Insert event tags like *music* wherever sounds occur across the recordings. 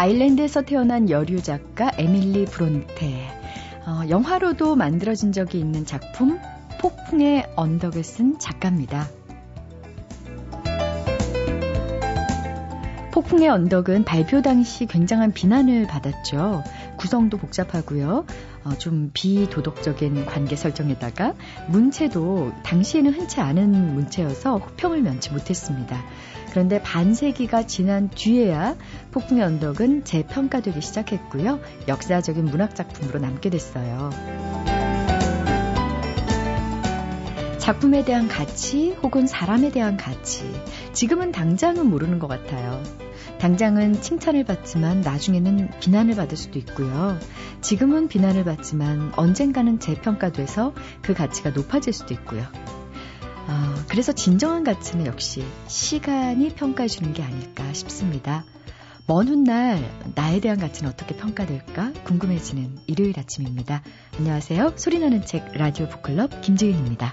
아일랜드에서 태어난 여류 작가 에밀리 브론테. 어, 영화로도 만들어진 적이 있는 작품 폭풍의 언덕을 쓴 작가입니다. 폭풍의 언덕은 발표 당시 굉장한 비난을 받았죠. 구성도 복잡하고요. 어, 좀 비도덕적인 관계 설정에다가 문체도 당시에는 흔치 않은 문체여서 호평을 면치 못했습니다. 그런데 반세기가 지난 뒤에야 폭풍의 언덕은 재평가되기 시작했고요. 역사적인 문학작품으로 남게 됐어요. 작품에 대한 가치 혹은 사람에 대한 가치. 지금은 당장은 모르는 것 같아요. 당장은 칭찬을 받지만 나중에는 비난을 받을 수도 있고요. 지금은 비난을 받지만 언젠가는 재평가돼서 그 가치가 높아질 수도 있고요. 어, 그래서 진정한 가치는 역시 시간이 평가해 주는 게 아닐까 싶습니다. 먼 훗날 나에 대한 가치는 어떻게 평가될까 궁금해지는 일요일 아침입니다. 안녕하세요. 소리나는 책 라디오 북클럽 김지윤입니다.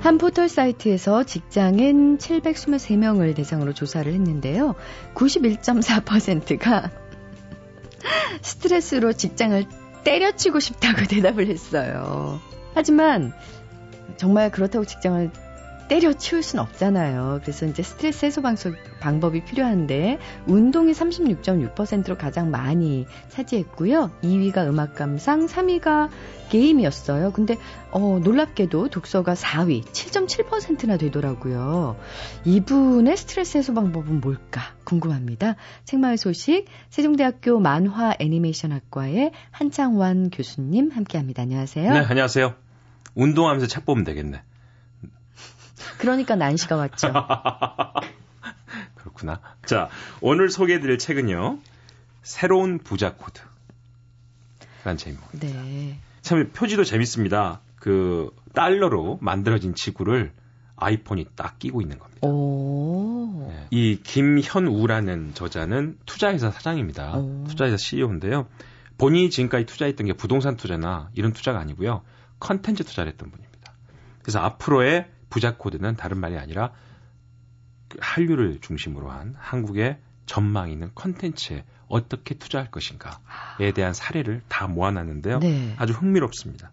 한 포털 사이트에서 직장인 723명을 대상으로 조사를 했는데요. 91.4%가 *laughs* 스트레스로 직장을 때려치고 싶다고 *laughs* 대답을 했어요. 하지만 정말 그렇다고 직장을 때려치울 순 없잖아요. 그래서 이제 스트레스 해소 방법이 필요한데 운동이 36.6%로 가장 많이 차지했고요. 2위가 음악 감상, 3위가 게임이었어요. 근데 어, 놀랍게도 독서가 4위, 7.7%나 되더라고요. 이분의 스트레스 해소 방법은 뭘까 궁금합니다. 책마을 소식 세종대학교 만화 애니메이션학과의 한창완 교수님 함께합니다. 안녕하세요. 네, 안녕하세요. 운동하면서 책 보면 되겠네. 그러니까 난시가 왔죠. *laughs* 그렇구나. 자, 오늘 소개해드릴 책은요. 새로운 부자 코드. 라는 제목입니다. 네. 참 표지도 재밌습니다. 그 달러로 만들어진 지구를 아이폰이 딱 끼고 있는 겁니다. 네. 이 김현우라는 저자는 투자회사 사장입니다. 오. 투자회사 CEO인데요. 본인이 지금까지 투자했던 게 부동산 투자나 이런 투자가 아니고요. 컨텐츠 투자를 했던 분입니다. 그래서 앞으로의 부자 코드는 다른 말이 아니라 그 한류를 중심으로 한 한국의 전망 있는 컨텐츠에 어떻게 투자할 것인가에 대한 사례를 다 모아놨는데요. 네. 아주 흥미롭습니다.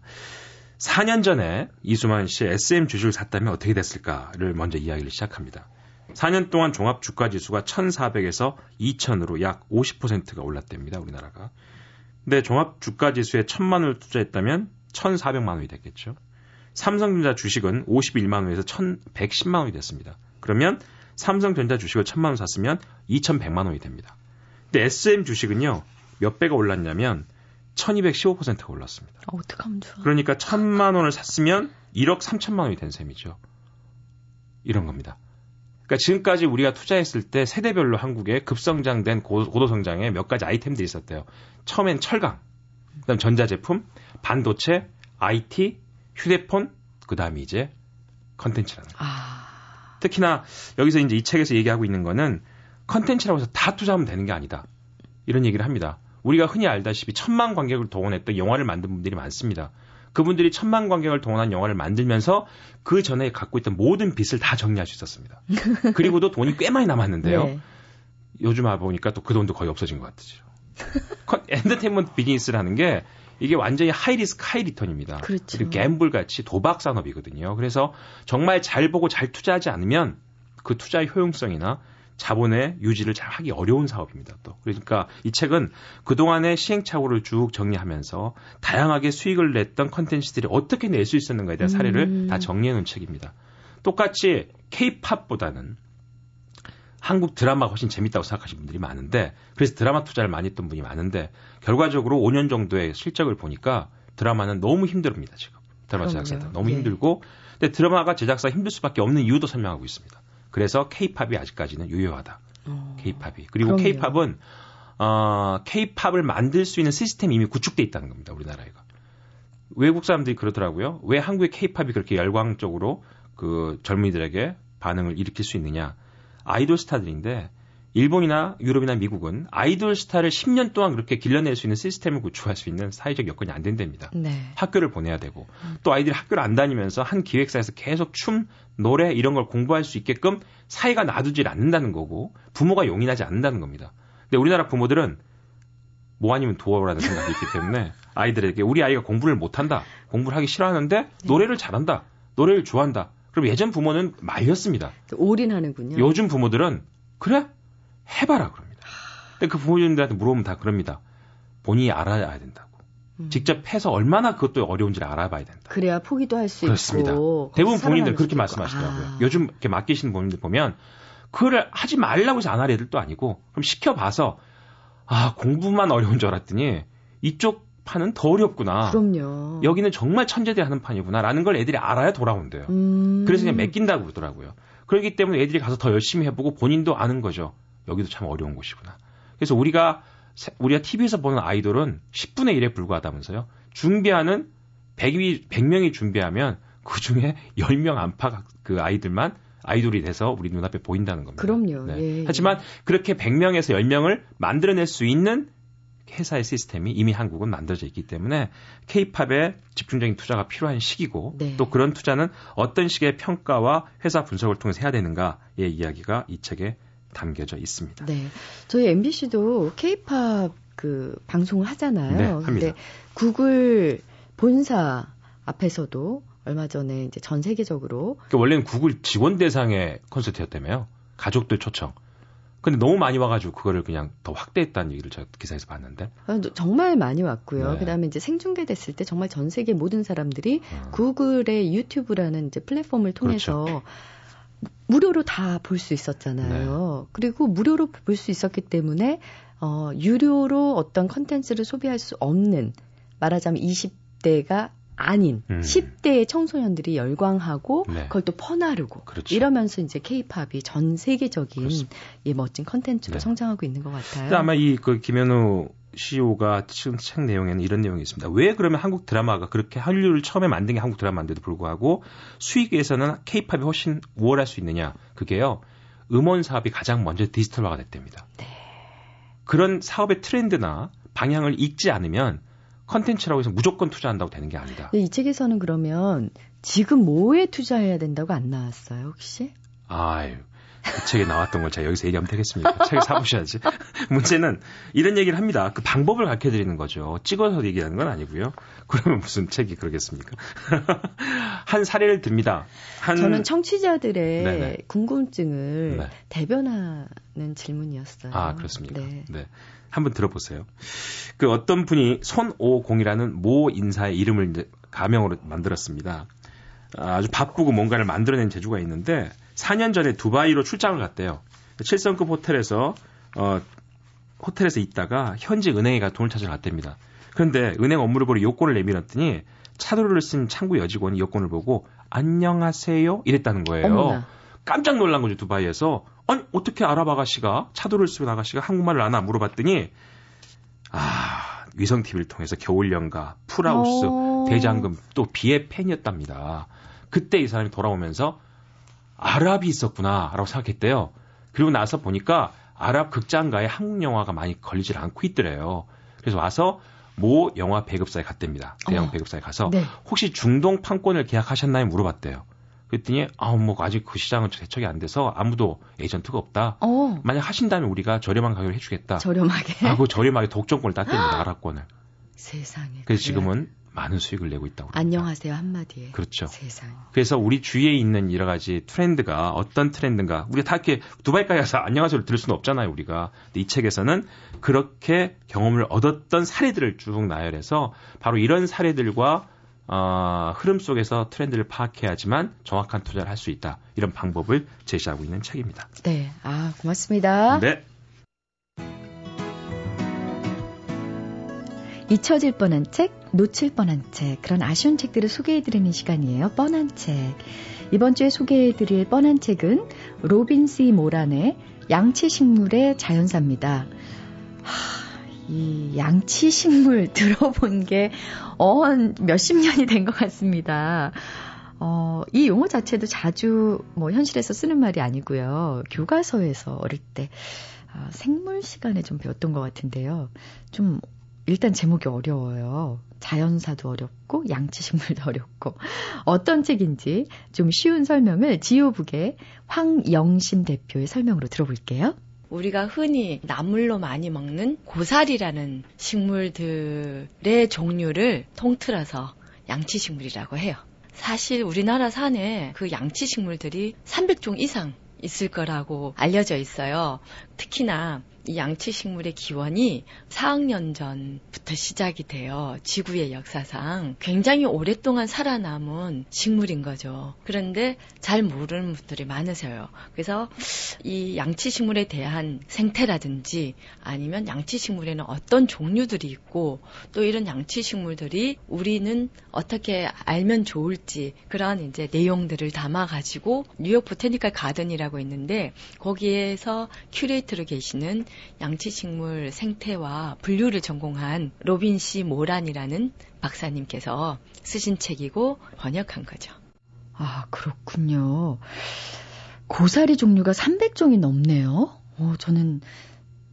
4년 전에 이수만 씨 SM 주식을 샀다면 어떻게 됐을까를 먼저 이야기를 시작합니다. 4년 동안 종합 주가 지수가 1,400에서 2,000으로 약 50%가 올랐답니다. 우리나라가. 근데 종합 주가 지수에 1,000만 원을 투자했다면 1,400만 원이 됐겠죠. 삼성전자 주식은 51만 원에서 1,110만 원이 됐습니다. 그러면 삼성전자 주식을 1,000만 원 샀으면 2,100만 원이 됩니다. 근데 SM 주식은요, 몇 배가 올랐냐면 1215%가 올랐습니다. 어, 어떡하면 좋아. 그러니까 1,000만 원을 샀으면 1억 3천만 원이 된 셈이죠. 이런 겁니다. 그러니까 지금까지 우리가 투자했을 때 세대별로 한국에 급성장된 고도 성장에 몇 가지 아이템들이 있었대요. 처음엔 철강, 그다음 전자제품, 반도체, IT, 휴대폰, 그 다음에 이제 컨텐츠라는 거예요. 아... 특히나 여기서 이제 이 책에서 얘기하고 있는 거는 컨텐츠라고 해서 다 투자하면 되는 게 아니다. 이런 얘기를 합니다. 우리가 흔히 알다시피 천만 관객을 동원했던 영화를 만든 분들이 많습니다. 그분들이 천만 관객을 동원한 영화를 만들면서 그 전에 갖고 있던 모든 빚을 다 정리할 수 있었습니다. *laughs* 그리고도 돈이 꽤 많이 남았는데요. 네. 요즘 와 보니까 또 그 돈도 거의 없어진 것 같죠. *laughs* 엔터테인먼트 비즈니스라는 게 이게 완전히 high risk high return입니다. 그렇죠. 그리고 gamble 같이 도박 산업이거든요. 그래서 정말 잘 보고 잘 투자하지 않으면 그 투자의 효용성이나 자본의 유지를 잘 하기 어려운 사업입니다. 또 그러니까 이 책은 그 동안의 시행착오를 쭉 정리하면서 다양하게 수익을 냈던 컨텐츠들이 어떻게 낼 수 있었는가에 대한 사례를 음. 다 정리해 놓은 책입니다. 똑같이 K-팝보다는 한국 드라마가 훨씬 재밌다고 생각하시는 분들이 많은데 그래서 드라마 투자를 많이 했던 분이 많은데 결과적으로 5년 정도의 실적을 보니까 드라마는 너무 힘듭니다 지금 드라마 제작사들 너무 예. 힘들고 근데 드라마가 제작사 힘들 수밖에 없는 이유도 설명하고 있습니다. 그래서 K-팝이 아직까지는 유효하다. 어. K-팝이 그리고. K-팝은 어, K-팝을 만들 수 있는 시스템이 이미 구축돼 있다는 겁니다 우리나라에가 외국 사람들이 그러더라고요. 왜 한국의 K-팝이 그렇게 열광적으로 그 젊은이들에게 반응을 일으킬 수 있느냐? 아이돌 스타들인데 일본이나 유럽이나 미국은 아이돌 스타를 10년 동안 그렇게 길러낼 수 있는 시스템을 구축할 수 있는 사회적 여건이 안 된답니다. 네. 학교를 보내야 되고 또 아이들이 학교를 안 다니면서 한 기획사에서 계속 춤, 노래 이런 걸 공부할 수 있게끔 사회가 놔두질 않는다는 거고 부모가 용인하지 않는다는 겁니다. 근데 우리나라 부모들은 뭐 아니면 도어라는 생각이 있기 때문에 아이들에게 우리 아이가 공부를 못한다, 공부를 하기 싫어하는데 네. 노래를 잘한다, 노래를 좋아한다. 그럼 예전 부모는 말렸습니다. 올인하는군요. 요즘 부모들은 그래 해봐라 그럽니다. 근데 그 부모님들한테 물어보면 다 그럽니다. 본인이 알아야 된다고. 음. 직접 해서 얼마나 그것도 어려운지를 알아봐야 된다. 그래야 포기도 할 수 있습니다. 있고. 대부분 부모님들 그렇게 말씀하시더라고요. 아. 요즘 이렇게 맡기시는 부모님들 보면 그거를 하지 말라고 해서 안 할 애들도 아니고 그럼 시켜봐서 아 공부만 어려운 줄 알았더니 이쪽 판은 더 어렵구나. 그럼요. 여기는 정말 천재들이 하는 판이구나라는 걸 애들이 알아야 돌아온대요. 음. 그래서 그냥 맡긴다고 그러더라고요. 그렇기 때문에 애들이 가서 더 열심히 해보고 본인도 아는 거죠. 여기도 참 어려운 곳이구나. 그래서 우리가 우리가 TV에서 보는 아이돌은 10분의 1에 불과하다면서요. 준비하는 100이 100명이 준비하면 그 중에 10명 안팎 그 아이들만 아이돌이 돼서 우리 눈앞에 보인다는 겁니다. 그럼요. 네. 예, 예. 하지만 그렇게 100명에서 10명을 만들어낼 수 있는 회사의 시스템이 이미 한국은 만들어져 있기 때문에 케이팝에 집중적인 투자가 필요한 시기고 네. 또 그런 투자는 어떤 식의 평가와 회사 분석을 통해서 해야 되는가의 이야기가 이 책에 담겨져 있습니다. 네. 저희 MBC도 케이팝 그 방송을 하잖아요. 네, 합니다. 근데 구글 본사 앞에서도 얼마 전에 이제 전 세계적으로 그러니까 원래는 구글 직원 대상의 콘서트였다며요. 가족들 초청. 근데 너무 많이 와가지고 그거를 그냥 더 확대했다는 얘기를 제가 기사에서 봤는데. 아, 정말 많이 왔고요. 네. 그다음에 이제 생중계됐을 때 정말 전 세계 모든 사람들이 음. 구글의 유튜브라는 이제 플랫폼을 통해서 그렇죠. 무료로 다 볼 수 있었잖아요. 네. 그리고 무료로 볼 수 있었기 때문에 어, 유료로 어떤 컨텐츠를 소비할 수 없는 말하자면 20대가 아닌 음. 10대의 청소년들이 열광하고 네. 그걸 또 퍼나르고 그렇죠. 이러면서 이제 케이팝이 전 세계적인 이 멋진 컨텐츠로 네. 성장하고 있는 것 같아요. 아마 이 그 김현우 CEO가 지금 책 내용에는 이런 내용이 있습니다. 왜 그러면 한국 드라마가 그렇게 한류를 처음에 만든 게 한국 드라마인데도 불구하고 수익에서는 케이팝이 훨씬 우월할 수 있느냐? 그게요. 음원 사업이 가장 먼저 디지털화가 됐답니다. 네. 그런 사업의 트렌드나 방향을 읽지 않으면 컨텐츠라고 해서 무조건 투자한다고 되는 게 아니다. 이 책에서는 그러면 지금 뭐에 투자해야 된다고 안 나왔어요, 혹시? 아유, 그 책에 나왔던 걸 제가 여기서 얘기하면 되겠습니까? 책을 사보셔야지. *laughs* 문제는 이런 얘기를 합니다. 그 방법을 가르쳐 드리는 거죠. 찍어서 얘기하는 건 아니고요. 그러면 무슨 책이 그러겠습니까? *laughs* 한 사례를 듭니다. 한... 저는 청취자들의 네네. 궁금증을 네. 대변하는 질문이었어요. 아, 그렇습니까? 네. 네. 한번 들어보세요. 그 어떤 분이 손오공이라는 모 인사의 이름을 가명으로 만들었습니다. 아주 바쁘고 뭔가를 만들어낸 재주가 있는데 4년 전에 두바이로 출장을 갔대요. 7성급 호텔에서 어 호텔에서 있다가 현지 은행에 가 돈을 찾으러 갔답니다. 그런데 은행 업무를 보러 요건을 내밀었더니 차도를 쓴 창구 여직원이 여권을 보고 안녕하세요 이랬다는 거예요. 어머나. 깜짝 놀란 거죠 두바이에서. 아니 어떻게 아랍 아가씨가 차도를 쓰는 아가씨가 한국말을 아나 물어봤더니 아 위성 TV를 통해서 겨울연가, 풀하우스, 오. 대장금 또 비의 팬이었답니다. 그때 이 사람이 돌아오면서 아랍이 있었구나라고 생각했대요. 그리고 나서 보니까 아랍 극장가에 한국 영화가 많이 걸리질 않고 있더래요. 그래서 와서 모 영화 배급사에 갔답니다. 대형 어. 배급사에 가서 네. 혹시 중동 판권을 계약하셨나요? 물어봤대요. 그랬더니 아우 뭐 아직 그 시장은 대척이 안 돼서 아무도 에이전트가 없다. 어. 만약 하신다면 우리가 저렴한 가격을 해주겠다. 저렴하게. 하고 저렴하게 독점권을 땄답니다. 아랍권을. 세상에. 그래서 지금은 많은 수익을 내고 있다고. 합니다. 안녕하세요 한마디에. 그렇죠. 세상. 그래서 우리 주위에 있는 여러 가지 트렌드가 어떤 트렌드인가. 우리가 다 이렇게 두바이까지 가서 안녕하세요를 들을 수는 없잖아요 우리가. 이 책에서는 그렇게 경험을 얻었던 사례들을 쭉 나열해서 바로 이런 사례들과 어, 흐름 속에서 트렌드를 파악해야지만 정확한 투자를 할 수 있다. 이런 방법을 제시하고 있는 책입니다. 네. 아, 고맙습니다. 네. 잊혀질 뻔한 책, 놓칠 뻔한 책, 그런 아쉬운 책들을 소개해드리는 시간이에요. 뻔한 책. 이번 주에 소개해드릴 뻔한 책은 로빈 시 모란의 양치식물의 자연사입니다. 하, 이 양치식물 *laughs* 들어본 게, 어, 몇십 년이 된 것 같습니다. 어, 이 용어 자체도 자주 뭐 현실에서 쓰는 말이 아니고요. 교과서에서 어릴 때 아, 생물 시간에 좀 배웠던 것 같은데요. 좀 일단 제목이 어려워요. 자연사도 어렵고 양치식물도 어렵고 어떤 책인지 좀 쉬운 설명을 지오북의 황영심 대표의 설명으로 들어볼게요. 우리가 흔히 나물로 많이 먹는 고사리라는 식물들의 종류를 통틀어서 양치식물이라고 해요. 사실 우리나라 산에 그 양치식물들이 300종 이상 있을 거라고 알려져 있어요. 특히나 이 양치 식물의 기원이 4억년 전부터 시작이 돼요. 지구의 역사상 굉장히 오랫동안 살아남은 식물인 거죠. 그런데 잘 모르는 분들이 많으세요. 그래서 이 양치 식물에 대한 생태라든지 아니면 양치 식물에는 어떤 종류들이 있고 또 이런 양치 식물들이 우리는 어떻게 알면 좋을지 그런 이제 내용들을 담아 가지고 뉴욕 Botanical Garden이라고 있는데 거기에서 큐레이터로 계시는 양치식물 생태와 분류를 전공한 로빈 씨 모란이라는 박사님께서 쓰신 책이고 번역한 거죠. 아, 그렇군요. 고사리 종류가 300종이 넘네요. 어, 저는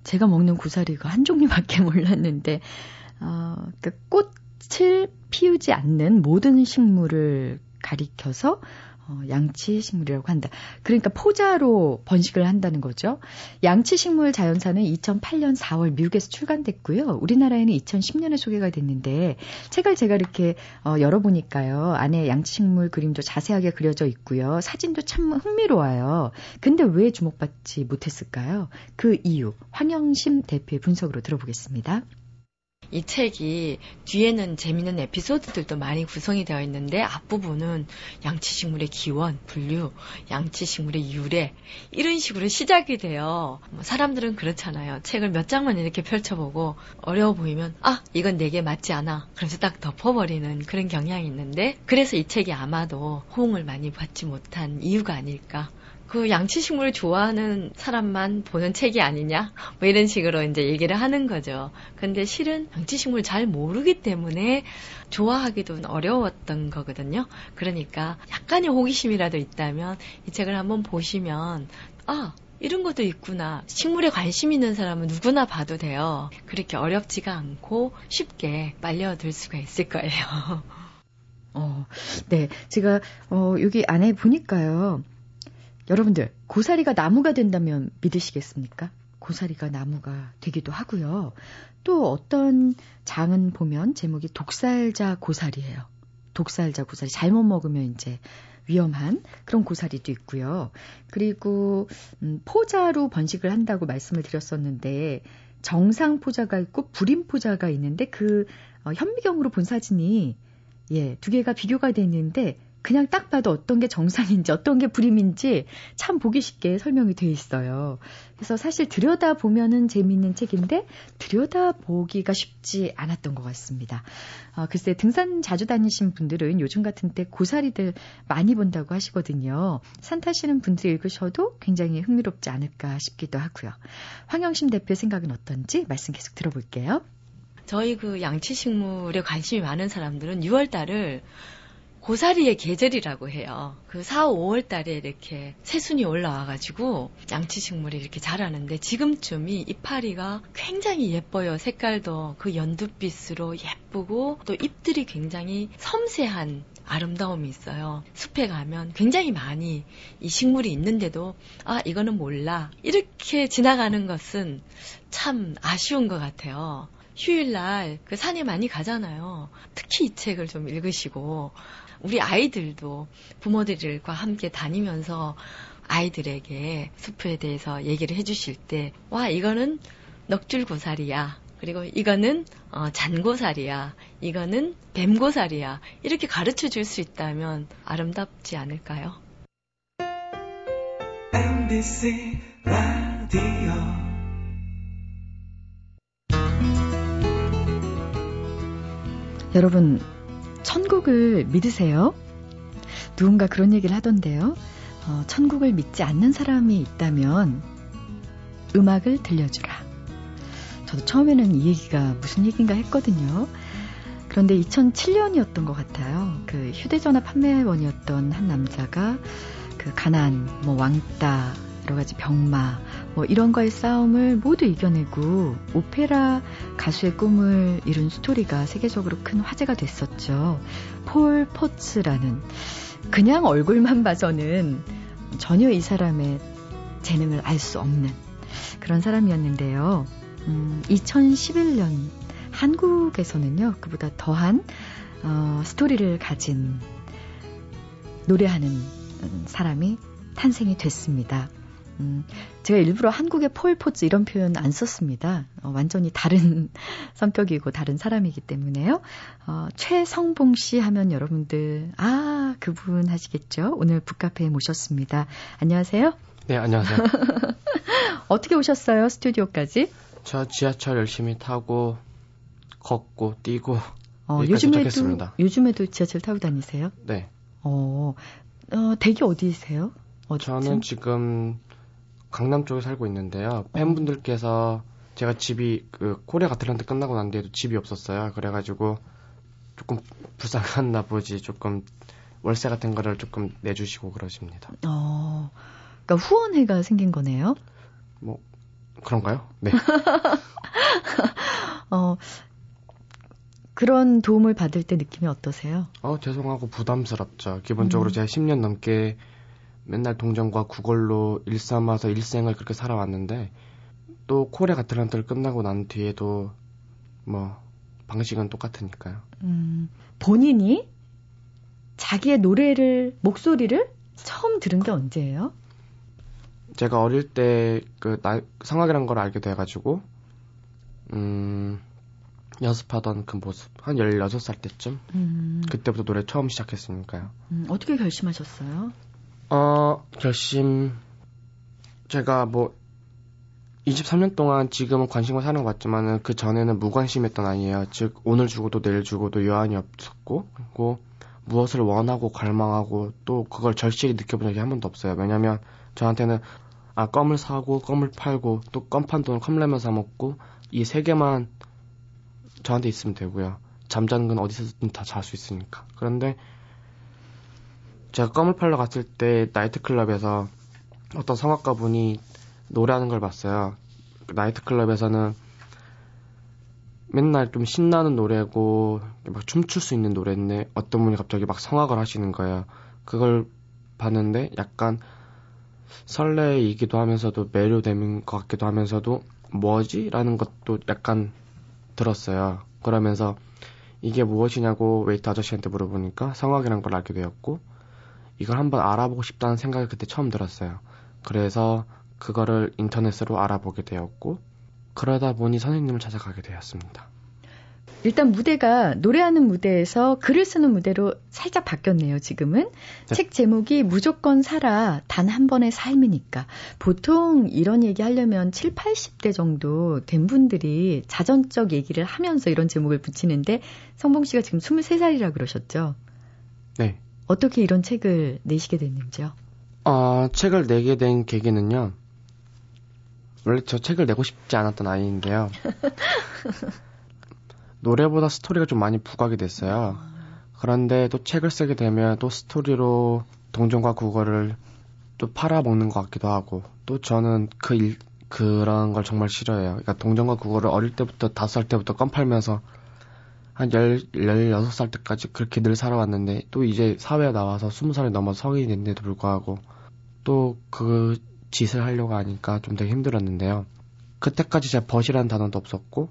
제가 먹는 고사리가 한 종류밖에 *laughs* 몰랐는데, 어, 그 꽃을 피우지 않는 모든 식물을 가리켜서 어, 양치 식물이라고 한다. 그러니까 포자로 번식을 한다는 거죠. 양치 식물 자연사는 2008년 4월 미국에서 출간됐고요. 우리나라에는 2010년에 소개가 됐는데 책을 제가 이렇게 어, 열어보니까요. 안에 양치 식물 그림도 자세하게 그려져 있고요. 사진도 참 흥미로워요. 근데 왜 주목받지 못했을까요? 그 이유 황영심 대표의 분석으로 들어보겠습니다. 이 책이 뒤에는 재밌는 에피소드들도 많이 구성이 되어 있는데 앞부분은 양치식물의 기원, 분류, 양치식물의 유래 이런 식으로 시작이 돼요. 뭐 사람들은 그렇잖아요. 책을 몇 장만 이렇게 펼쳐보고 어려워 보이면 아 이건 내게 맞지 않아. 그래서 딱 덮어버리는 그런 경향이 있는데 그래서 이 책이 아마도 호응을 많이 받지 못한 이유가 아닐까 그 양치식물을 좋아하는 사람만 보는 책이 아니냐? 뭐 이런 식으로 이제 얘기를 하는 거죠. 근데 실은 양치식물 잘 모르기 때문에 좋아하기도 어려웠던 거거든요. 그러니까 약간의 호기심이라도 있다면 이 책을 한번 보시면 아, 이런 것도 있구나. 식물에 관심 있는 사람은 누구나 봐도 돼요. 그렇게 어렵지가 않고 쉽게 빨려들 수가 있을 거예요. 어, 네. 제가, 어, 여기 안에 보니까요. 여러분들, 고사리가 나무가 된다면 믿으시겠습니까? 고사리가 나무가 되기도 하고요. 또 어떤 장은 보면 제목이 독살자 고사리예요. 독살자 고사리 잘못 먹으면 이제 위험한 그런 고사리도 있고요. 그리고 음, 포자로 번식을 한다고 말씀을 드렸었는데 정상 포자가 있고 불임 포자가 있는데 그 어, 현미경으로 본 사진이 예, 두 개가 비교가 돼 있는데 그냥 딱 봐도 어떤 게 정상인지 어떤 게 불임인지 참 보기 쉽게 설명이 돼 있어요. 그래서 사실 들여다 보면은 재미있는 책인데 들여다 보기가 쉽지 않았던 것 같습니다. 어, 글쎄 등산 자주 다니신 분들은 요즘 같은 때 고사리들 많이 본다고 하시거든요. 산 타시는 분들 읽으셔도 굉장히 흥미롭지 않을까 싶기도 하고요. 황영심 대표 생각은 어떤지 말씀 계속 들어볼게요. 저희 그 양치식물에 관심이 많은 사람들은 6월 달을 고사리의 계절이라고 해요. 그 4, 5월 달에 이렇게 새순이 올라와가지고 양치 식물이 이렇게 자라는데 지금쯤이 이파리가 굉장히 예뻐요. 색깔도 그 연두빛으로 예쁘고 또 잎들이 굉장히 섬세한 아름다움이 있어요. 숲에 가면 굉장히 많이 이 식물이 있는데도 아, 이거는 몰라. 이렇게 지나가는 것은 참 아쉬운 것 같아요. 휴일날 그 산에 많이 가잖아요. 특히 이 책을 좀 읽으시고 우리 아이들도 부모들과 함께 다니면서 아이들에게 숲에 대해서 얘기를 해주실 때, 와, 이거는 넉줄고사리야. 그리고 이거는 어, 잔고사리야. 이거는 뱀고사리야. 이렇게 가르쳐 줄 수 있다면 아름답지 않을까요? MBC 라디오 여러분 천국을 믿으세요? 누군가 그런 얘기를 하던데요. 어, 천국을 믿지 않는 사람이 있다면 음악을 들려주라. 저도 처음에는 이 얘기가 무슨 얘기인가 했거든요. 그런데 2007년이었던 것 같아요. 그 휴대전화 판매원이었던 한 남자가 그 가난, 뭐 왕따, 여러 가지 병마, 뭐 이런 거의 싸움을 모두 이겨내고 오페라 가수의 꿈을 이룬 스토리가 세계적으로 큰 화제가 됐었죠. 폴 포츠라는 그냥 얼굴만 봐서는 전혀 이 사람의 재능을 알 수 없는 그런 사람이었는데요. 음, 2011년 한국에서는요, 그보다 더한 어, 스토리를 가진 노래하는 사람이 탄생이 됐습니다. 음, 제가 일부러 한국의 폴포츠 이런 표현 안 썼습니다. 어, 완전히 다른 *laughs* 성격이고 다른 사람이기 때문에요. 어, 최성봉 씨 하면 여러분들, 아, 그분 하시겠죠? 오늘 북카페에 모셨습니다. 안녕하세요. 네, 안녕하세요. *laughs* 어떻게 오셨어요, 스튜디오까지? 저 지하철 열심히 타고, 걷고, 뛰고, 어, 요즘에도, 도착했습니다. 요즘에도 지하철 타고 다니세요? 네. 어, 어 댁이 어디세요? 어디쯤? 저는 지금 강남 쪽에 살고 있는데요. 팬분들께서 제가 집이 그 코리아 가틀랜드 끝나고 난 뒤에도 집이 없었어요. 그래가지고 조금 불쌍한나 보지 조금 월세 같은 거를 조금 내주시고 그러십니다. 어, 그러니까 후원회가 생긴 거네요. 뭐 그런가요? 네. *laughs* 어, 그런 도움을 받을 때 느낌이 어떠세요? 어, 죄송하고 부담스럽죠. 기본적으로 음. 제가 10년 넘게 맨날 동정과 구걸로 일삼아서 일생을 그렇게 살아왔는데 또 코레 가틀란트를 끝나고 난 뒤에도 뭐 방식은 똑같으니까요. 음, 본인이 자기의 노래를 목소리를 처음 들은 게 언제예요? 제가 어릴 때 그 성악이란 걸 알게 돼가지고 음 연습하던 그 모습 한 16살 때쯤 음. 그때부터 노래 처음 시작했으니까요. 음, 어떻게 결심하셨어요? 어, 결심, 제가 뭐, 23년 동안 지금은 관심과 사는 것 같지만은 그 전에는 무관심했던 아이예요. 즉, 오늘 죽어도 내일 죽어도 여한이 없었고, 그리고 무엇을 원하고 갈망하고 또 그걸 절실히 느껴본 적이 한 번도 없어요. 왜냐면 저한테는 아, 껌을 사고, 껌을 팔고, 또 껌 판 돈을 컵라면 사먹고, 이 세 개만 저한테 있으면 되고요. 잠자는 건 어디서든 다 잘 수 있으니까. 그런데 제가 껌을 팔러 갔을 때 나이트클럽에서 어떤 성악가 분이 노래하는 걸 봤어요. 그 나이트클럽에서는 맨날 좀 신나는 노래고 막 춤출 수 있는 노래인데 어떤 분이 갑자기 막 성악을 하시는 거예요. 그걸 봤는데 약간 설레이기도 하면서도 매료되는 것 같기도 하면서도 뭐지? 라는 것도 약간 들었어요. 그러면서 이게 무엇이냐고 웨이트 아저씨한테 물어보니까 성악이란 걸 알게 되었고 이걸 한번 알아보고 싶다는 생각이 그때 처음 들었어요. 그래서 그거를 인터넷으로 알아보게 되었고 그러다 보니 선생님을 찾아가게 되었습니다. 일단 무대가 노래하는 무대에서 글을 쓰는 무대로 살짝 바뀌었네요, 지금은. 네. 책 제목이 무조건 살아, 단 한 번의 삶이니까. 보통 이런 얘기 하려면 7, 80대 정도 된 분들이 자전적 얘기를 하면서 이런 제목을 붙이는데, 성봉 씨가 지금 23살이라 그러셨죠? 네. 어떻게 이런 책을 내시게 됐는지요? 어, 책을 내게 된 계기는요. 원래 저 책을 내고 싶지 않았던 아이인데요. *laughs* 노래보다 스토리가 좀 많이 부각이 됐어요. 그런데 또 책을 쓰게 되면 또 스토리로 동정과 국어를 또 팔아먹는 것 같기도 하고 또 저는 그 일, 그런 걸 정말 싫어해요. 그러니까 동정과 국어를 어릴 때부터 다섯 살 때부터 껌 팔면서 한 열, 16살 때까지 그렇게 늘 살아왔는데 또 이제 사회에 나와서 20살이 넘어 성인이 됐는데도 불구하고 또 그 짓을 하려고 하니까 좀 되게 힘들었는데요. 그때까지 제가 벗이라는 단어도 없었고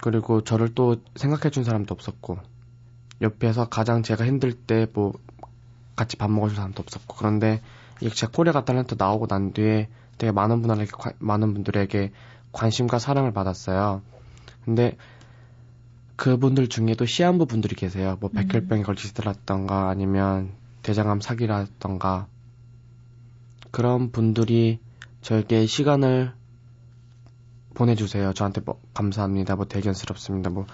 그리고 저를 또 생각해 준 사람도 없었고 옆에서 가장 제가 힘들 때 뭐 같이 밥 먹어줄 사람도 없었고 그런데 이게 제가 코리아 탤런트 나오고 난 뒤에 되게 많은 분들에게 많은 분들에게 관심과 사랑을 받았어요. 근데 그분들 중에도 시한부 분들이 계세요. 뭐 백혈병에 음. 걸리시더라던가 아니면 대장암 사기라던가 그런 분들이 저에게 시간을 보내주세요. 저한테 뭐 감사합니다. 뭐 대견스럽습니다. 뭐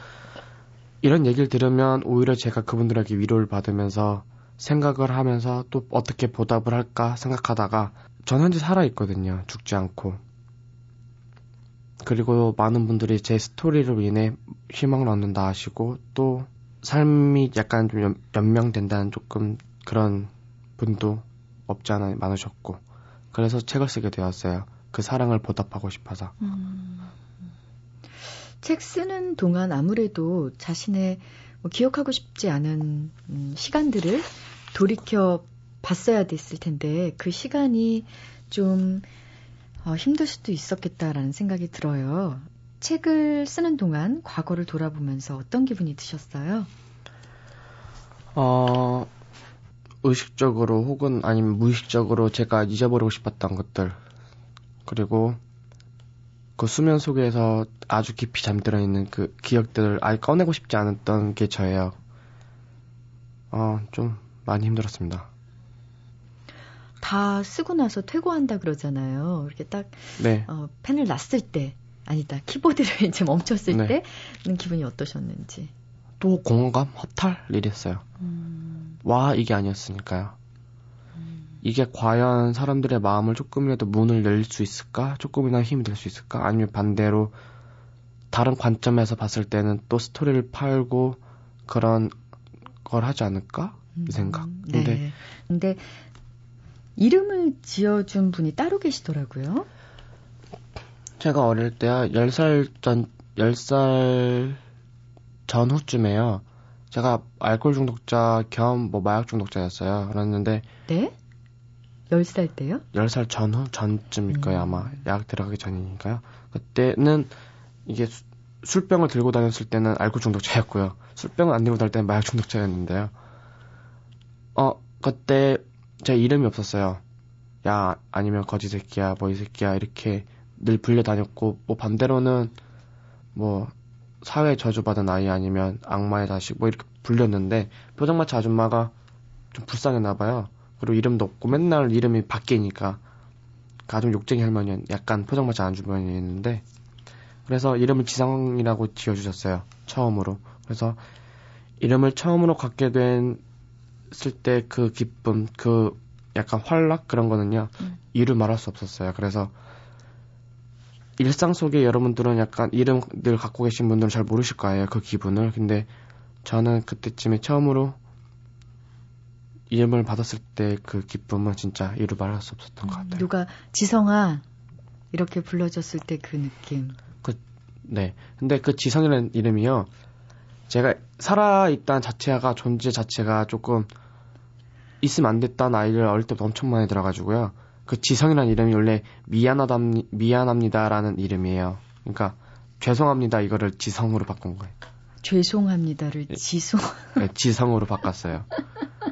이런 얘기를 들으면 오히려 제가 그분들에게 위로를 받으면서 생각을 하면서 또 어떻게 보답을 할까 생각하다가 전 현재 살아있거든요. 죽지 않고. 그리고 많은 분들이 제 스토리로 인해 희망을 얻는다 하시고 또 삶이 약간 좀 연, 명된다는 조금 그런 분도 없지 않아 많으셨고 그래서 책을 쓰게 되었어요. 그 사랑을 보답하고 싶어서. 음. 책 쓰는 동안 아무래도 자신의 뭐 기억하고 싶지 않은 음, 시간들을 돌이켜 봤어야 됐을 텐데 그 시간이 좀 어, 힘들 수도 있었겠다라는 생각이 들어요. 책을 쓰는 동안 과거를 돌아보면서 어떤 기분이 드셨어요? 어, 의식적으로 혹은 아니면 무의식적으로 제가 잊어버리고 싶었던 것들, 그리고 그 수면 속에서 아주 깊이 잠들어 있는 그 기억들을 아예 꺼내고 싶지 않았던 게 저예요. 어, 좀 많이 힘들었습니다. 다 쓰고 나서 퇴고한다 그러잖아요. 이렇게 딱 네. 어, 펜을 놨을 때 아니다 키보드를 *laughs* 이제 멈췄을 네. 때는 기분이 어떠셨는지. 또 공감, 허탈 일이었어요. 음, 와, 이게 아니었으니까요. 이게 과연 사람들의 마음을 조금이라도 문을 열 수 있을까? 조금이나 힘이 될 수 있을까? 아니면 반대로 다른 관점에서 봤을 때는 또 스토리를 팔고 그런 걸 하지 않을까? 이 생각. 음, 근데 네. 근데 이름을 지어준 분이 따로 계시더라고요. 제가 어릴 때야 10살 전, 10살 전후쯤에요. 제가 알코올 중독자 겸 뭐 마약 중독자였어요. 그랬는데 네? 10살 때요? 10살 전후 전쯤일 거예요, 음. 아마. 약 들어가기 전이니까요. 그때는 이게 수- 술병을 들고 다녔을 때는 알코올 중독자였고요. 술병을 안 들고 다닐 때는 마약 중독자였는데요. 어, 그때 제 이름이 없었어요. 야, 아니면 거지 새끼야, 뭐 이 새끼야, 이렇게 늘 불려다녔고, 뭐 반대로는 뭐 사회 저주받은 아이 아니면 악마의 자식 뭐 이렇게 불렸는데 포장마차 아줌마가 좀 불쌍했나 봐요. 그리고 이름도 없고 맨날 이름이 바뀌니까 가좀 욕쟁이 할머니 약간 포장마차 아주머니였는데 그래서 이름을 지성이라고 지어주셨어요 처음으로 그래서 이름을 처음으로 갖게 됐을 때 그 기쁨 그 약간 활락 그런 거는요 음. 이루 말할 수 없었어요 그래서 일상 속에 여러분들은 약간 이름 늘 갖고 계신 분들은 잘 모르실 거예요 그 기분을 근데 저는 그때쯤에 처음으로 이름을 받았을 때 그 기쁨은 진짜 이루 말할 수 없었던 것 같아요. 누가 지성아 이렇게 불러줬을 때 그 느낌. 네. 근데 그 지성이라는 이름이요. 제가 살아있다는 자체가 존재 자체가 조금 있으면 안 됐다는 아이를 어릴 때부터 엄청 많이 들어가지고요. 그 지성이라는 이름이 원래 미안하다 미안합니다라는 이름이에요. 그러니까 죄송합니다 이거를 지성으로 바꾼 거예요. 죄송합니다를 예. 지송. 네, 지성으로 바꿨어요.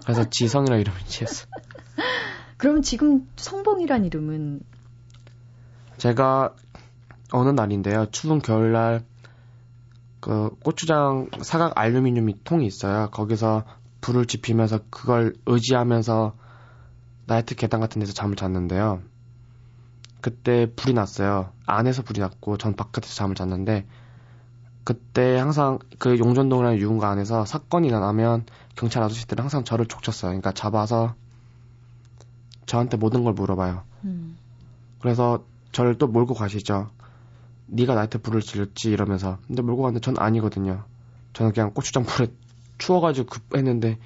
그래서 지성이라는 이름을 지었어요. 그러면 지금 성봉이란 이름은 제가 어느 날인데요. 추운 겨울날 그 고추장 사각 알루미늄 통이 있어요. 거기서 불을 지피면서 그걸 의지하면서 나이트 계단 같은 데서 잠을 잤는데요. 그때 불이 났어요. 안에서 불이 났고 전 바깥에서 잠을 잤는데 그때 항상 그 용전동이라는 유흥가 안에서 사건이 나면 경찰 아저씨들은 항상 저를 족쳤어요. 그러니까 잡아서 저한테 모든 걸 물어봐요. 음. 그래서 저를 또 몰고 가시죠. 네가 나한테 불을 질렀지 이러면서. 근데 몰고 갔는데 전 아니거든요. 저는 그냥 고추장 불에 추워가지고 급했는데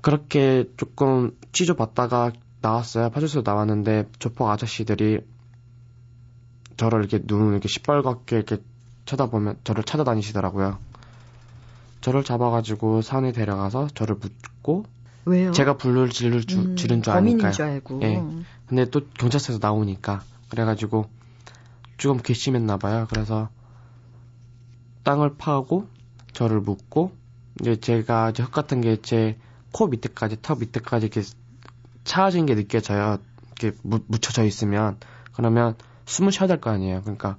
그렇게 조금 취조받다가 나왔어요. 파출소 나왔는데 조폭 아저씨들이 저를 이렇게 눈을 이렇게 시뻘겋게 이렇게 쳐다보면 저를 찾아다니시더라고요. 저를 잡아가지고 산에 데려가서 저를 묻고 왜요? 제가 불을 지를 주, 음, 지른 줄 아니까요. 줄 알고. 예. 근데 또 경찰서에서 나오니까 그래가지고 조금 괘씸했나 봐요. 그래서 땅을 파고 저를 묻고 이제 제가 이제 흙 같은 게 제 코 밑에까지 턱 밑에까지 이렇게 차아진 게 느껴져요. 이렇게 무, 묻혀져 있으면 그러면 숨을 쉬어야 될 거 아니에요. 그러니까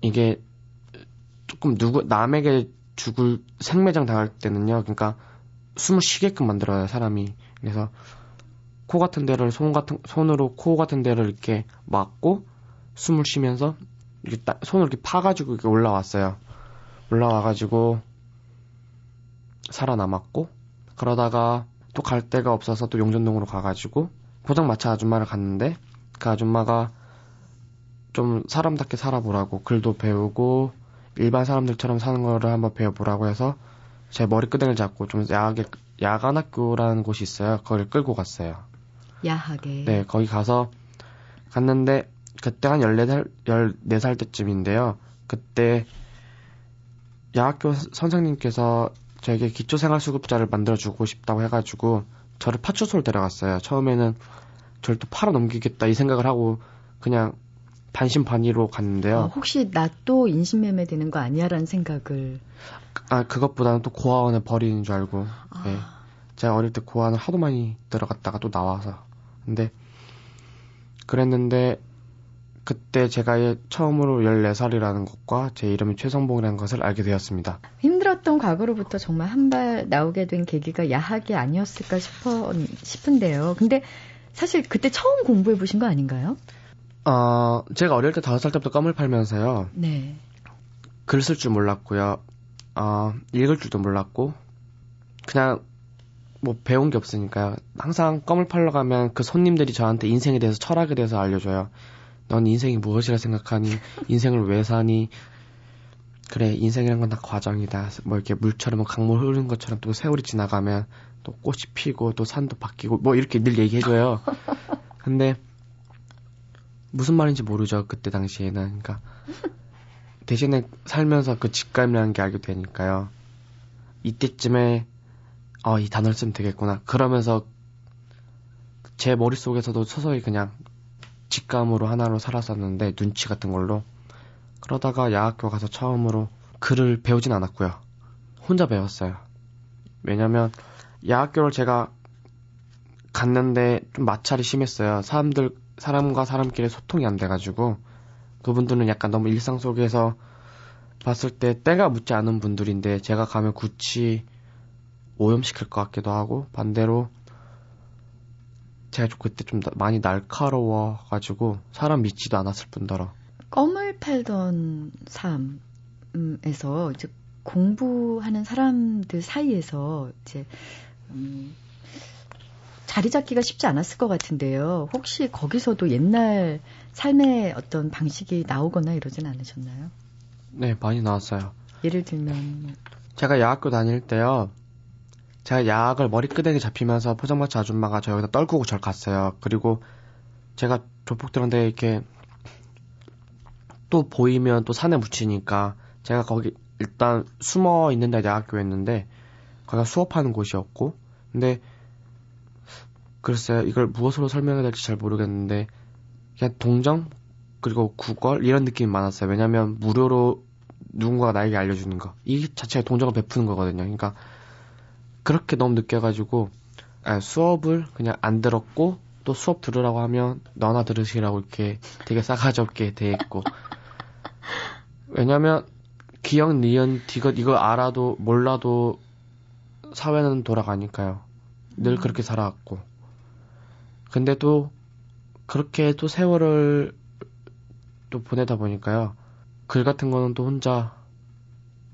이게 조금 누구 남에게 죽을 생매장 당할 때는요. 그러니까 숨을 쉬게끔 만들어요 사람이. 그래서 코 같은 데를 손 같은 손으로 코 같은 데를 이렇게 막고 숨을 쉬면서 이렇게 따- 손을 이렇게 파가지고 이렇게 올라왔어요. 올라와가지고 살아남았고 그러다가 또 갈 데가 없어서 또 용전동으로 가가지고 포장마차 아줌마를 갔는데 그 아줌마가 좀 사람답게 살아보라고 글도 배우고 일반 사람들처럼 사는 거를 한번 배워보라고 해서 제 머리끄댕이를 잡고 좀 야하게 야간 학교라는 곳이 있어요. 거기를 끌고 갔어요. 야하게. 네, 거기 가서 갔는데 그때 한 14살 14살 때쯤인데요. 그때 야학교 선생님께서 저에게 기초생활수급자를 만들어주고 싶다고 해가지고 저를 파출소를 데려갔어요. 처음에는 저를 또 팔아 넘기겠다 이 생각을 하고 그냥 반신반의로 갔는데요. 어, 혹시 나 또 인신매매 되는 거 아니야라는 생각을 아 그것보다는 또 고아원에 버리는 줄 알고 아. 네. 제가 어릴 때 고아원을 하도 많이 들어갔다가 또 나와서 근데 그랬는데 그때 제가 처음으로 14살이라는 것과 제 이름이 최성봉이라는 것을 알게 되었습니다. 힘들었던 과거로부터 정말 한 발 나오게 된 계기가 야학이 아니었을까 싶어, 싶은데요. 근데 사실 그때 처음 공부해 보신 거 아닌가요? 어, 제가 어릴 때 다섯 살 때부터 껌을 팔면서요. 네. 글 쓸 줄 몰랐고요. 어, 읽을 줄도 몰랐고, 그냥 뭐 배운 게 없으니까요. 항상 껌을 팔러 가면 그 손님들이 저한테 인생에 대해서 철학에 대해서 알려줘요. 넌 인생이 무엇이라 생각하니? 인생을 왜 사니? 그래, 인생이란 건 다 과정이다. 뭐 이렇게 물처럼 강물 흐르는 것처럼 또 세월이 지나가면 또 꽃이 피고 또 산도 바뀌고 뭐 이렇게 늘 얘기해줘요. 근데 무슨 말인지 모르죠. 그때 당시에는. 그러니까 대신에 살면서 그 직감이라는 게 알게 되니까요. 이때쯤에 어, 이 단어를 쓰면 되겠구나. 그러면서 제 머릿속에서도 서서히 그냥 직감으로 하나로 살았었는데 눈치 같은 걸로 그러다가 야학교 가서 처음으로 글을 배우진 않았고요. 혼자 배웠어요. 왜냐면 야학교를 제가 갔는데 좀 마찰이 심했어요. 사람들 사람과 사람끼리 소통이 안 돼가지고 그분들은 약간 너무 일상 속에서 봤을 때 때가 묻지 않은 분들인데 제가 가면 굳이 오염시킬 것 같기도 하고 반대로 제가 그때 좀 많이 날카로워가지고 사람 믿지도 않았을 뿐더러 껌을 팔던 삶에서 이제 공부하는 사람들 사이에서 이제 음, 자리 잡기가 쉽지 않았을 것 같은데요. 혹시 거기서도 옛날 삶의 어떤 방식이 나오거나 이러진 않으셨나요? 네, 많이 나왔어요. 예를 들면 제가 야학교 다닐 때요. 제가 약을 머리끄댕이 잡히면서 포장마차 아줌마가 저 여기다 떨구고 절 갔어요. 그리고 제가 조폭 들었는데 이렇게 또 보이면 또 산에 묻히니까 제가 거기 일단 숨어 있는 데 대학교였는데 거기가 수업하는 곳이었고 근데 글쎄요. 이걸 무엇으로 설명해야 될지 잘 모르겠는데 그냥 동정? 그리고 구걸? 이런 느낌이 많았어요. 왜냐면 무료로 누군가가 나에게 알려주는 거 이 자체가 동정을 베푸는 거거든요. 그러니까 그렇게 너무 느껴가지고 아, 수업을 그냥 안 들었고 또 수업 들으라고 하면 너나 들으시라고 이렇게 되게 싸가지 없게 돼 있고. 왜냐면 기억 니은 디귿 이거 알아도 몰라도 사회는 돌아가니까요. 늘 음. 그렇게 살아왔고. 근데 또 그렇게 또 세월을 또 보내다 보니까요. 글 같은 거는 또 혼자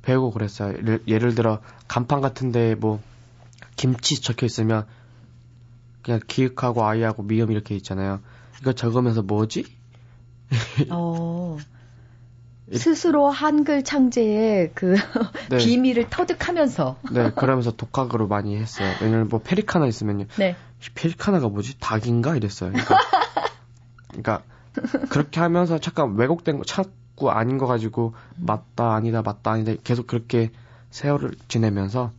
배우고 그랬어요. 예를, 예를 들어 간판 같은데 뭐 김치 적혀 있으면 그냥 기획하고 아이하고 미음 이렇게 있잖아요. 이거 적으면서 뭐지? 어. 스스로 한글 창제의 그 *laughs* 네. 비밀을 터득하면서. 네, 그러면서 독학으로 많이 했어요. 왜냐면 뭐 페리카나 있으면요. 네. 페리카나가 뭐지? 닭인가? 이랬어요. 그러니까, 그러니까 그렇게 하면서 잠깐 왜곡된 거 찾고 아닌 거 가지고 맞다 아니다 맞다 아니다 계속 그렇게 세월을 지내면서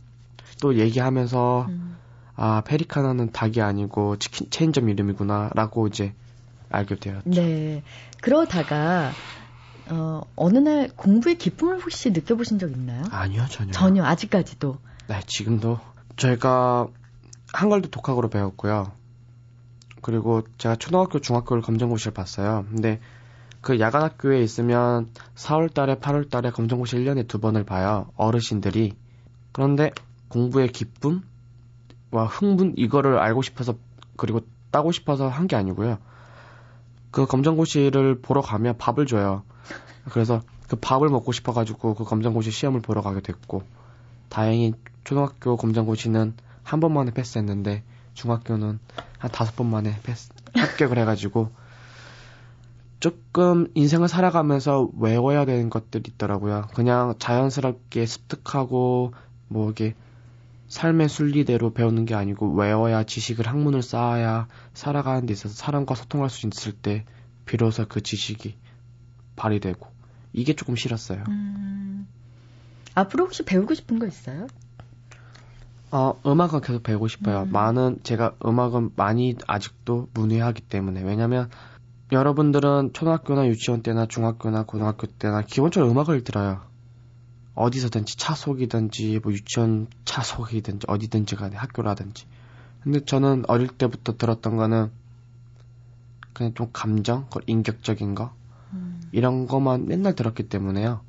또 얘기하면서 음. 아 페리카나는 닭이 아니고 치킨 체인점 이름이구나라고 이제 알게 되었죠. 네. 그러다가 어, 어느 날 공부의 기쁨을 혹시 느껴보신 적 있나요? 아니요, 전혀. 전혀, 아직까지도. 네, 지금도. 저희가 한글도 독학으로 배웠고요. 그리고 제가 초등학교, 중학교를 검정고시를 봤어요. 근데 그 야간 학교에 있으면 4월 달에, 8월 달에 검정고시 1년에 두 번을 봐요. 어르신들이. 그런데 공부의 기쁨과 흥분 이거를 알고 싶어서 그리고 따고 싶어서 한 게 아니고요. 그 검정고시를 보러 가면 밥을 줘요. 그래서 그 밥을 먹고 싶어가지고 그 검정고시 시험을 보러 가게 됐고 다행히 초등학교 검정고시는 한 번 만에 패스했는데 중학교는 한 다섯 번 만에 패스 합격을 해가지고 조금 인생을 살아가면서 외워야 되는 것들이 있더라고요. 그냥 자연스럽게 습득하고 뭐 이게 삶의 순리대로 배우는 게 아니고 외워야 지식을 학문을 쌓아야 살아가는 데 있어서 사람과 소통할 수 있을 때 비로소 그 지식이 발휘되고 이게 조금 싫었어요. 음, 앞으로 혹시 배우고 싶은 거 있어요? 어, 음악은 계속 배우고 싶어요. 음. 많은 제가 음악은 많이 아직도 문외하기 때문에 왜냐면 여러분들은 초등학교나 유치원 때나 중학교나 고등학교 때나 기본적으로 음악을 들어요. 어디서든지 차 속이든지 뭐 유치원 차 속이든지 어디든지 간에 학교라든지. 근데 저는 어릴 때부터 들었던 거는 그냥 좀 감정, 인격적인 거 음. 이런 것만 맨날 들었기 때문에요.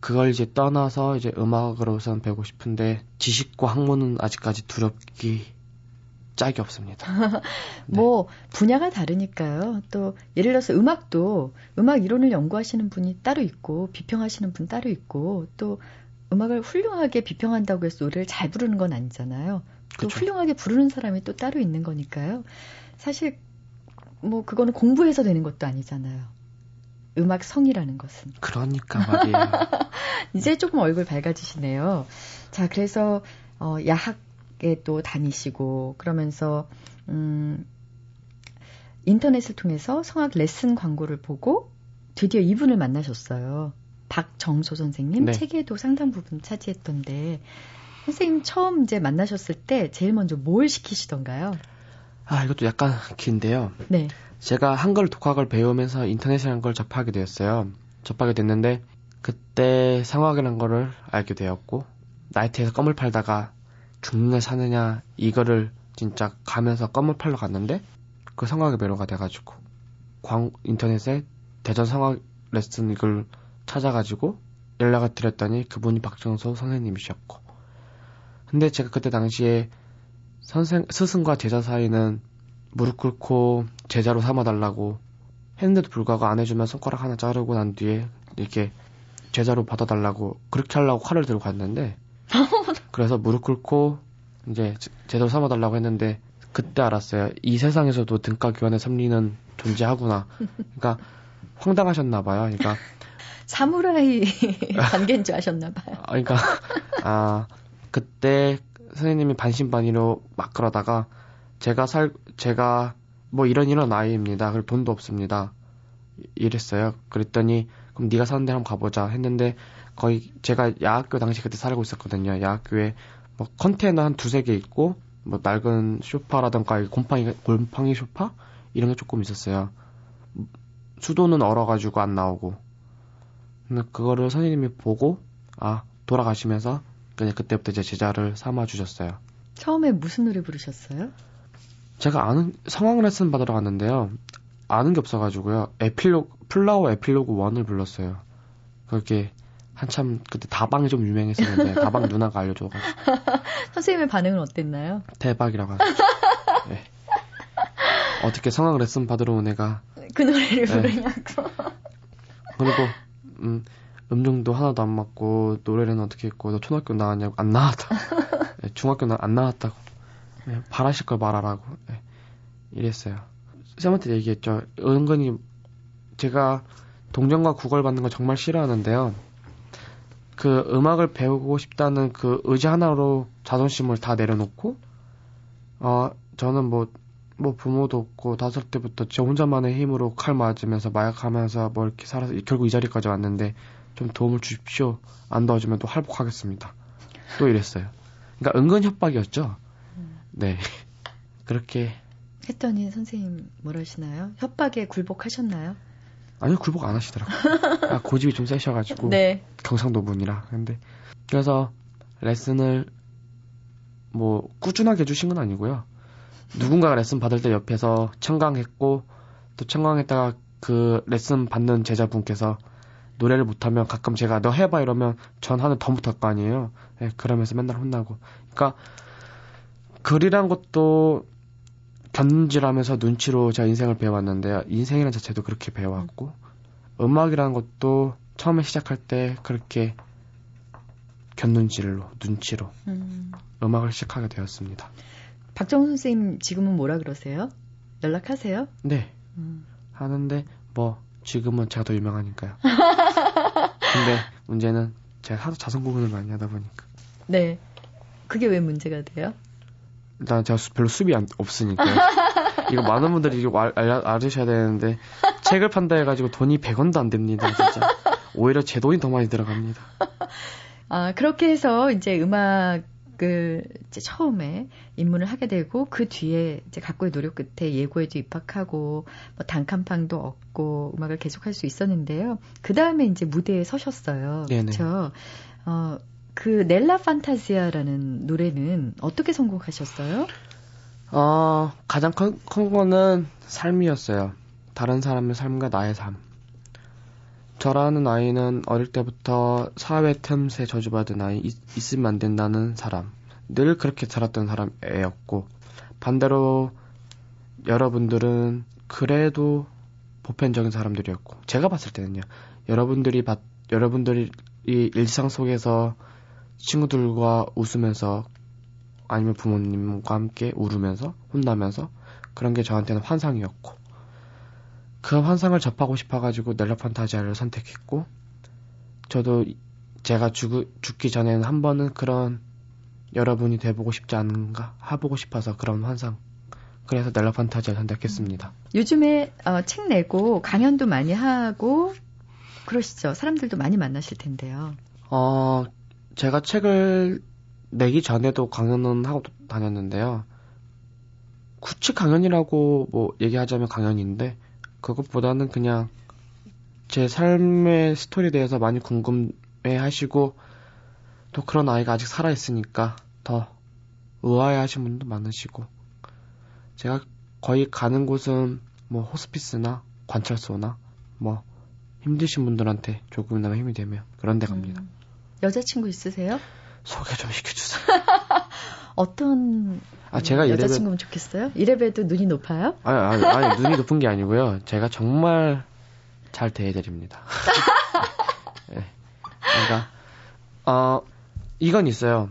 그걸 이제 떠나서 이제 음악으로선 배우고 싶은데 지식과 학문은 아직까지 두렵기 짝이 없습니다. 네. *laughs* 뭐 분야가 다르니까요. 또 예를 들어서 음악도 음악 이론을 연구하시는 분이 따로 있고 비평하시는 분 따로 있고 또 음악을 훌륭하게 비평한다고 해서 노래를 잘 부르는 건 아니잖아요. 또 그쵸. 훌륭하게 부르는 사람이 또 따로 있는 거니까요. 사실 뭐 그거는 공부해서 되는 것도 아니잖아요. 음악 성이라는 것은. 그러니까 *laughs* 말이에요. 이제 조금 얼굴 밝아지시네요. 자, 그래서 어 야학 대학에 또 다니시고 그러면서 음 인터넷을 통해서 성악 레슨 광고를 보고 드디어 이분을 만나셨어요. 박정소 선생님 네. 책에도 상당 부분 차지했던데 선생님 처음 이제 만나셨을 때 제일 먼저 뭘 시키시던가요? 아 이것도 약간 긴데요. 네. 제가 한글 독학을 배우면서 인터넷이라는 걸 접하게 되었어요. 접하게 됐는데 그때 성악이라는 거를 알게 되었고 나이트에서 껌을 팔다가 죽느냐 사느냐 이거를 진짜 가면서 껌을 팔러 갔는데 그 성악의 매료가 돼가지고 광 인터넷에 대전 성악 레슨 이걸 찾아가지고 연락을 드렸더니 그분이 박정소 선생님이셨고. 근데 제가 그때 당시에 선생 스승과 제자 사이는 무릎 꿇고 제자로 삼아달라고 했는데도 불구하고 안 해주면 손가락 하나 자르고 난 뒤에 이렇게 제자로 받아달라고 그렇게 하려고 칼을 들고 갔는데 그래서 무릎 꿇고 이제 제대로 삼아달라고 했는데 그때 알았어요. 이 세상에서도 등가 교환의 섭리는 존재하구나. 그러니까 *laughs* 황당하셨나 봐요. 그러니까 *laughs* 사무라이 *laughs* 관계인 줄 아셨나 봐요. 아, 그러니까 아 그때 선생님이 반신반의로 막 그러다가 제가 살 제가 뭐 이런 이런 아이입니다. 그리고 돈도 없습니다. 이랬어요. 그랬더니 그럼 네가 사는 데 한번 가보자 했는데 거의 제가 야학교 당시 그때 살고 있었거든요. 야학교에 뭐 컨테이너 한 두세 개 있고 뭐 낡은 쇼파라던가 곰팡이 곰팡이 쇼파 이런 게 조금 있었어요. 수도는 얼어가지고 안 나오고. 근데 그거를 선생님이 보고 아 돌아가시면서 그냥 그때부터 이제 제자를 삼아 주셨어요. 처음에 무슨 노래 부르셨어요? 제가 아는 성악 레슨 받으러 갔는데요. 아는 게 없어가지고요. 에필로그 플라워 에필로그 1을 불렀어요. 그렇게 한참 그때 다방이 좀 유명했었는데 *laughs* 다방 누나가 알려줘가지고 *laughs* 선생님의 반응은 어땠나요? 대박이라고 하죠. *laughs* 네. 어떻게 성악 레슨 받으러 온 애가 그 노래를 네. 부르냐고. 그리고 음, 음정도 하나도 안 맞고 노래는 어떻게 했고 너 초등학교 나왔냐고 안 나왔다. 네, 중학교 나, 안 나왔다고. 네, 바라실 걸 말하라고. 네, 이랬어요. 쌤한테 얘기했죠. 은근히 제가 동정과 국어를 받는 걸 정말 싫어하는데요. 그 음악을 배우고 싶다는 그 의지 하나로 자존심을 다 내려놓고 어 저는 뭐뭐 뭐 부모도 없고 다섯 때부터 저 혼자만의 힘으로 칼 맞으면서 마약하면서 뭐 이렇게 살아서 결국 이 자리까지 왔는데 좀 도움을 주십시오. 안 도와주면 또 할복하겠습니다. 또 이랬어요. 그러니까 은근 협박이었죠. 네. *laughs* 그렇게 했더니 선생님 뭐라시나요? 협박에 굴복하셨나요? 아니요 굴복 안 하시더라고요. *laughs* 아, 고집이 좀 세셔가지고 네. 경상도 분이라 근데 그래서 레슨을 뭐 꾸준하게 해주신 건 아니고요. 누군가가 레슨 받을 때 옆에서 청강했고 또 청강했다가 그 레슨 받는 제자분께서 노래를 못하면 가끔 제가 너 해봐 이러면 전 하는 더 못할 거 아니에요. 네, 그러면서 맨날 혼나고. 그러니까 글이란 것도 견질하면서 눈치로 제가 인생을 배워왔는데요. 인생이라는 자체도 그렇게 배워왔고 음악이라는 것도 처음에 시작할 때 그렇게 견눈질로 눈치로 음. 악을 시작하게 되었습니다. 박정훈 선생님 지금은 뭐라 그러세요? 연락하세요? 네. 음. 하는데 뭐 지금은 제가 더 유명하니까요. *laughs* 근데 문제는 제가 하도 자선 공연을 많이 하다 보니까. 네. 그게 왜 문제가 돼요? 일단 제가 수- 별로 수입이 안- 없으니까 *laughs* 이거 많은 분들이 이거 알, 알, 알으셔야 되는데 책을 판다 해가지고 돈이 100원도 안 됩니다 진짜 오히려 제 돈이 더 많이 들어갑니다 아, 그렇게 해서 이제 음악을 이제 처음에 입문을 하게 되고 그 뒤에 이제 각고의 노력 끝에 예고에도 입학하고 뭐 단칸방도 얻고 음악을 계속할 수 있었는데요. 그 다음에 이제 무대에 서셨어요. 그렇죠. 어, 그 넬라 판타지아라는 노래는 어떻게 성공하셨어요? 어 가장 큰, 큰 거는 삶이었어요. 다른 사람의 삶과 나의 삶. 저라는 아이는 어릴 때부터 사회 틈새 저주받은 아이 있, 있으면 안 된다는 사람. 늘 그렇게 자랐던 사람 애였고 반대로 여러분들은 그래도 보편적인 사람들이었고 제가 봤을 때는요. 여러분들이 봤 여러분들이 이 일상 속에서 친구들과 웃으면서 아니면 부모님과 함께 울으면서 혼나면서 그런 게 저한테는 환상이었고 그 환상을 접하고 싶어가지고 넬라 판타지아를 선택했고 저도 제가 죽, 죽기 전에는 한 번은 그런 여러분이 돼보고 싶지 않은가 해보고 싶어서 그런 환상 그래서 넬라 판타지아 선택했습니다. 요즘에 어, 책 내고 강연도 많이 하고 그러시죠. 사람들도 많이 만나실 텐데요. 어 제가 책을 내기 전에도 강연은 하고 다녔는데요. 굳이 강연이라고 뭐 얘기하자면 강연인데 그것보다는 그냥 제 삶의 스토리에 대해서 많이 궁금해 하시고 또 그런 아이가 아직 살아 있으니까 더 의아해 하신 분도 많으시고 제가 거의 가는 곳은 뭐 호스피스나 관찰소나 뭐 힘드신 분들한테 조금이나마 힘이 되면 그런 데 갑니다. 음, 여자친구 있으세요? 소개 좀 시켜주세요. *laughs* 어떤 아 제가 이래봬 여자친구면 좋겠어요? 이래봬도 눈이 높아요? 아니, 아니, 아니 눈이 높은 게 아니고요. 제가 정말 잘 대해드립니다. *laughs* 네. 그러니까 어 이건 있어요.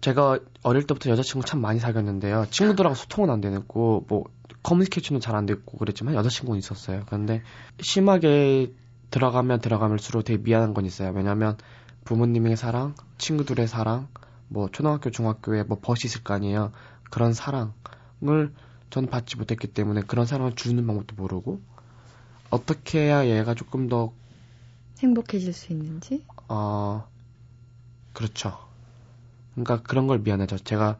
제가 어릴 때부터 여자친구 참 많이 사귀었는데요. 친구들하고 소통은 안 되고 뭐 커뮤니케이션은 잘 안 됐고 그랬지만 여자친구는 있었어요. 그런데 심하게 들어가면 들어가면수록 되게 미안한 건 있어요. 왜냐하면 부모님의 사랑, 친구들의 사랑, 뭐 초등학교, 중학교에 뭐 벗이 있을 거 아니에요. 그런 사랑을 전 받지 못했기 때문에 그런 사랑을 주는 방법도 모르고 어떻게 해야 얘가 조금 더 행복해질 수 있는지? 어, 그렇죠. 그러니까 그런 걸 미안해져. 제가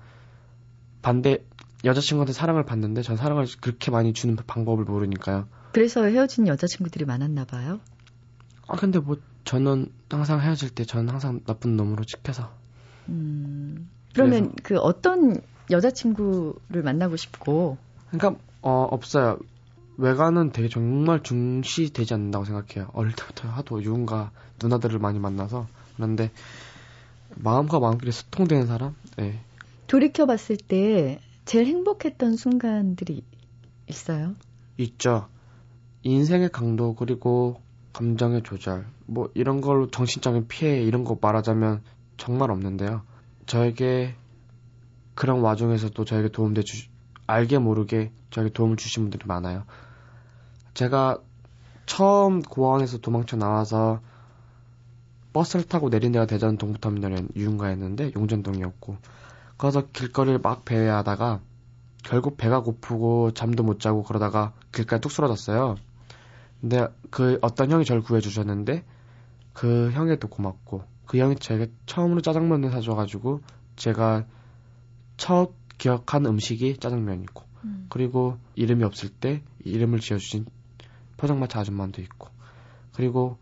반대 여자친구한테 사랑을 받는데 전 사랑을 그렇게 많이 주는 방법을 모르니까요. 그래서 헤어진 여자친구들이 많았나 봐요. 아 근데 뭐 저는 항상 헤어질 때 저는 항상 나쁜 놈으로 찍혀서 음, 그러면 그 어떤 여자친구를 만나고 싶고 그러니까 어 없어요. 외관은 되게 정말 중시되지 않는다고 생각해요. 어릴 때부터 하도 유흥가 누나들을 많이 만나서 그런데 마음과 마음끼리 소통되는 사람, 네. 돌이켜 봤을 때 제일 행복했던 순간들이 있어요. 있죠. 인생의 강도 그리고 감정의 조절 뭐 이런 걸로 정신적인 피해 이런 거 말하자면 정말 없는데요. 저에게 그런 와중에서도 저에게 도움돼 주 알게 모르게 저에게 도움을 주신 분들이 많아요. 제가 처음 고아원에서 도망쳐 나와서 버스를 타고 내린 데가 대전 동부터미널 유흥가였는데 용전동이었고 거기서 길거리를 막 배회하다가 결국 배가 고프고 잠도 못 자고 그러다가 길가에 뚝 쓰러졌어요. 근데 그 어떤 형이 저를 구해주셨는데 그 형에도 고맙고 그 형이 제게 처음으로 짜장면을 사줘가지고 제가 첫 기억한 음식이 짜장면이고 음. 그리고 이름이 없을 때 이름을 지어주신 포장마차 아줌마도 있고 그리고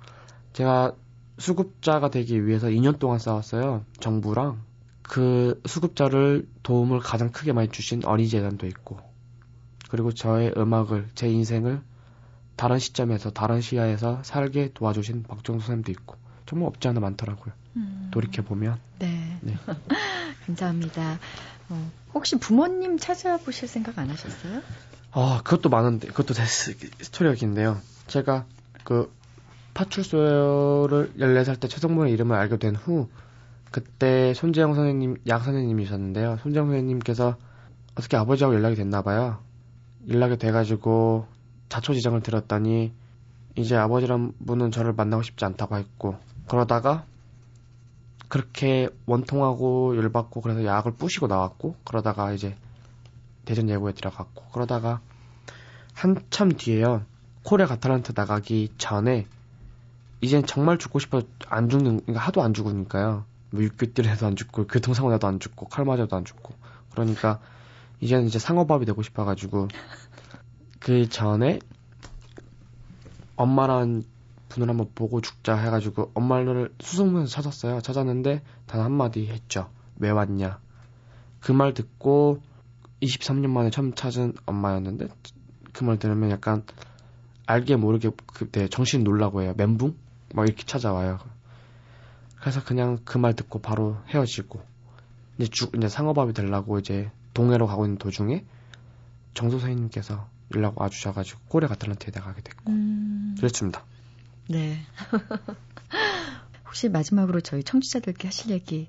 제가 수급자가 되기 위해서 2년 동안 싸웠어요 정부랑 그 수급자를 도움을 가장 크게 많이 주신 어린이재단도 있고 그리고 저의 음악을 제 인생을 다른 시점에서 다른 시야에서 살게 도와주신 박정수 선생님도 있고 정말 없지 않아 많더라고요 음. 돌이켜 보면 네. 네. *laughs* 감사합니다. 어, 혹시 부모님 찾아보실 생각 안 하셨어요? 아, 그것도 많은데, 그것도 스- 스토리가 긴데요. 제가 그 파출소를 14살 때 최성범의 이름을 알게 된 후, 그때 손재영 선생님, 약 선생님이셨는데요. 손재영 선생님께서 어떻게 아버지하고 연락이 됐나 봐요. 연락이 돼가지고 자초지정을 들었더니 이제 아버지란 분은 저를 만나고 싶지 않다고 했고, 그러다가 그렇게 원통하고 열받고 그래서 약을 부시고 나왔고 그러다가 이제 대전 예고에 들어갔고 그러다가 한참 뒤에요. 코레 가탈란트 나가기 전에 이젠 정말 죽고 싶어 안 죽는 그러니까 하도 안 죽으니까요. 뭐 육교길에도 안 죽고 교통사고 나도 안 죽고 칼 맞아도 안 죽고 그러니까 이제는 이제 상어밥이 되고 싶어가지고 그 전에 엄마란 분을 한번 보고 죽자 해가지고 엄마를 수송문에서 찾았어요. 찾았는데 단 한마디 했죠. 왜 왔냐. 그 말 듣고 23년 만에 처음 찾은 엄마였는데 그 말 들으면 약간 알게 모르게 그때 정신 놀라고 해요. 멘붕? 막 이렇게 찾아와요. 그래서 그냥 그 말 듣고 바로 헤어지고 이제 죽 이제 상어밥이 되려고 이제 동해로 가고 있는 도중에 정소 선생님께서 연락 와주셔가지고 꼬레 가틀란트에 나가게 됐고 음, 그랬습니다. 네. *laughs* 혹시 마지막으로 저희 청취자들께 하실 얘기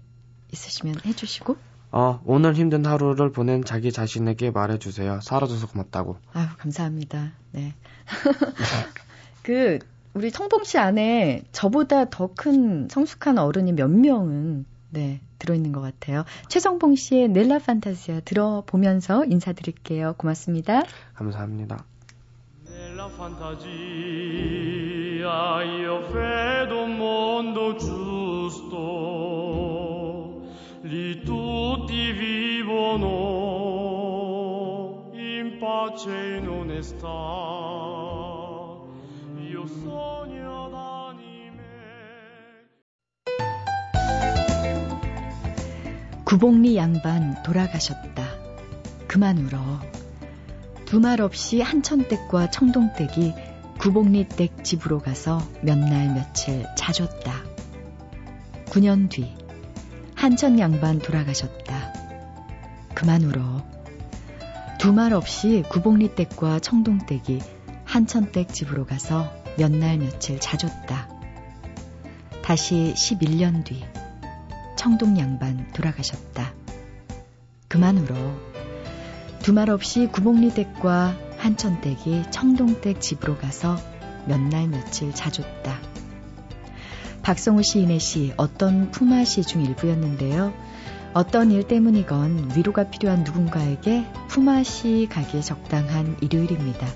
있으시면 해주시고. 어, 오늘 힘든 하루를 보낸 자기 자신에게 말해주세요. 살아줘서 고맙다고. 아유, 감사합니다. 네. *laughs* 그, 우리 성봉 씨 안에 저보다 더 큰 성숙한 어른이 몇 명은, 네, 들어있는 것 같아요. 최성봉 씨의 넬라 판타지아 들어보면서 인사드릴게요. 고맙습니다. 감사합니다. Nella fantasia io vedo un mondo giusto, lì tutti vivono in pace e in onestà. Io sogno 구복리 양반 돌아가셨다. 그만 울어. 두말 없이 한천댁과 청동댁이 구복리댁 집으로 가서 몇 날 며칠 자줬다. 9년 뒤 한천 양반 돌아가셨다. 그만 울어. 두말 없이 구복리댁과 청동댁이 한천댁 집으로 가서 몇 날 며칠 자줬다. 다시 11년 뒤 청동 양반 돌아가셨다. 그만 울어. 두말 없이 구복리댁과 한천 댁이 청동 댁 집으로 가서 몇 날 며칠 자줬다. 박성우 시인의 시 어떤 품앗이 중 일부였는데요. 어떤 일 때문이건 위로가 필요한 누군가에게 품앗이 가기에 적당한 일요일입니다.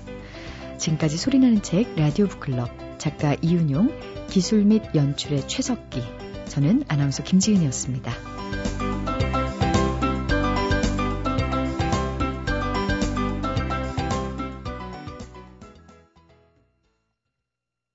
지금까지 소리나는 책 라디오 북클럽 작가 이윤용 기술 및 연출의 최석기 저는 아나운서 김지은이었습니다.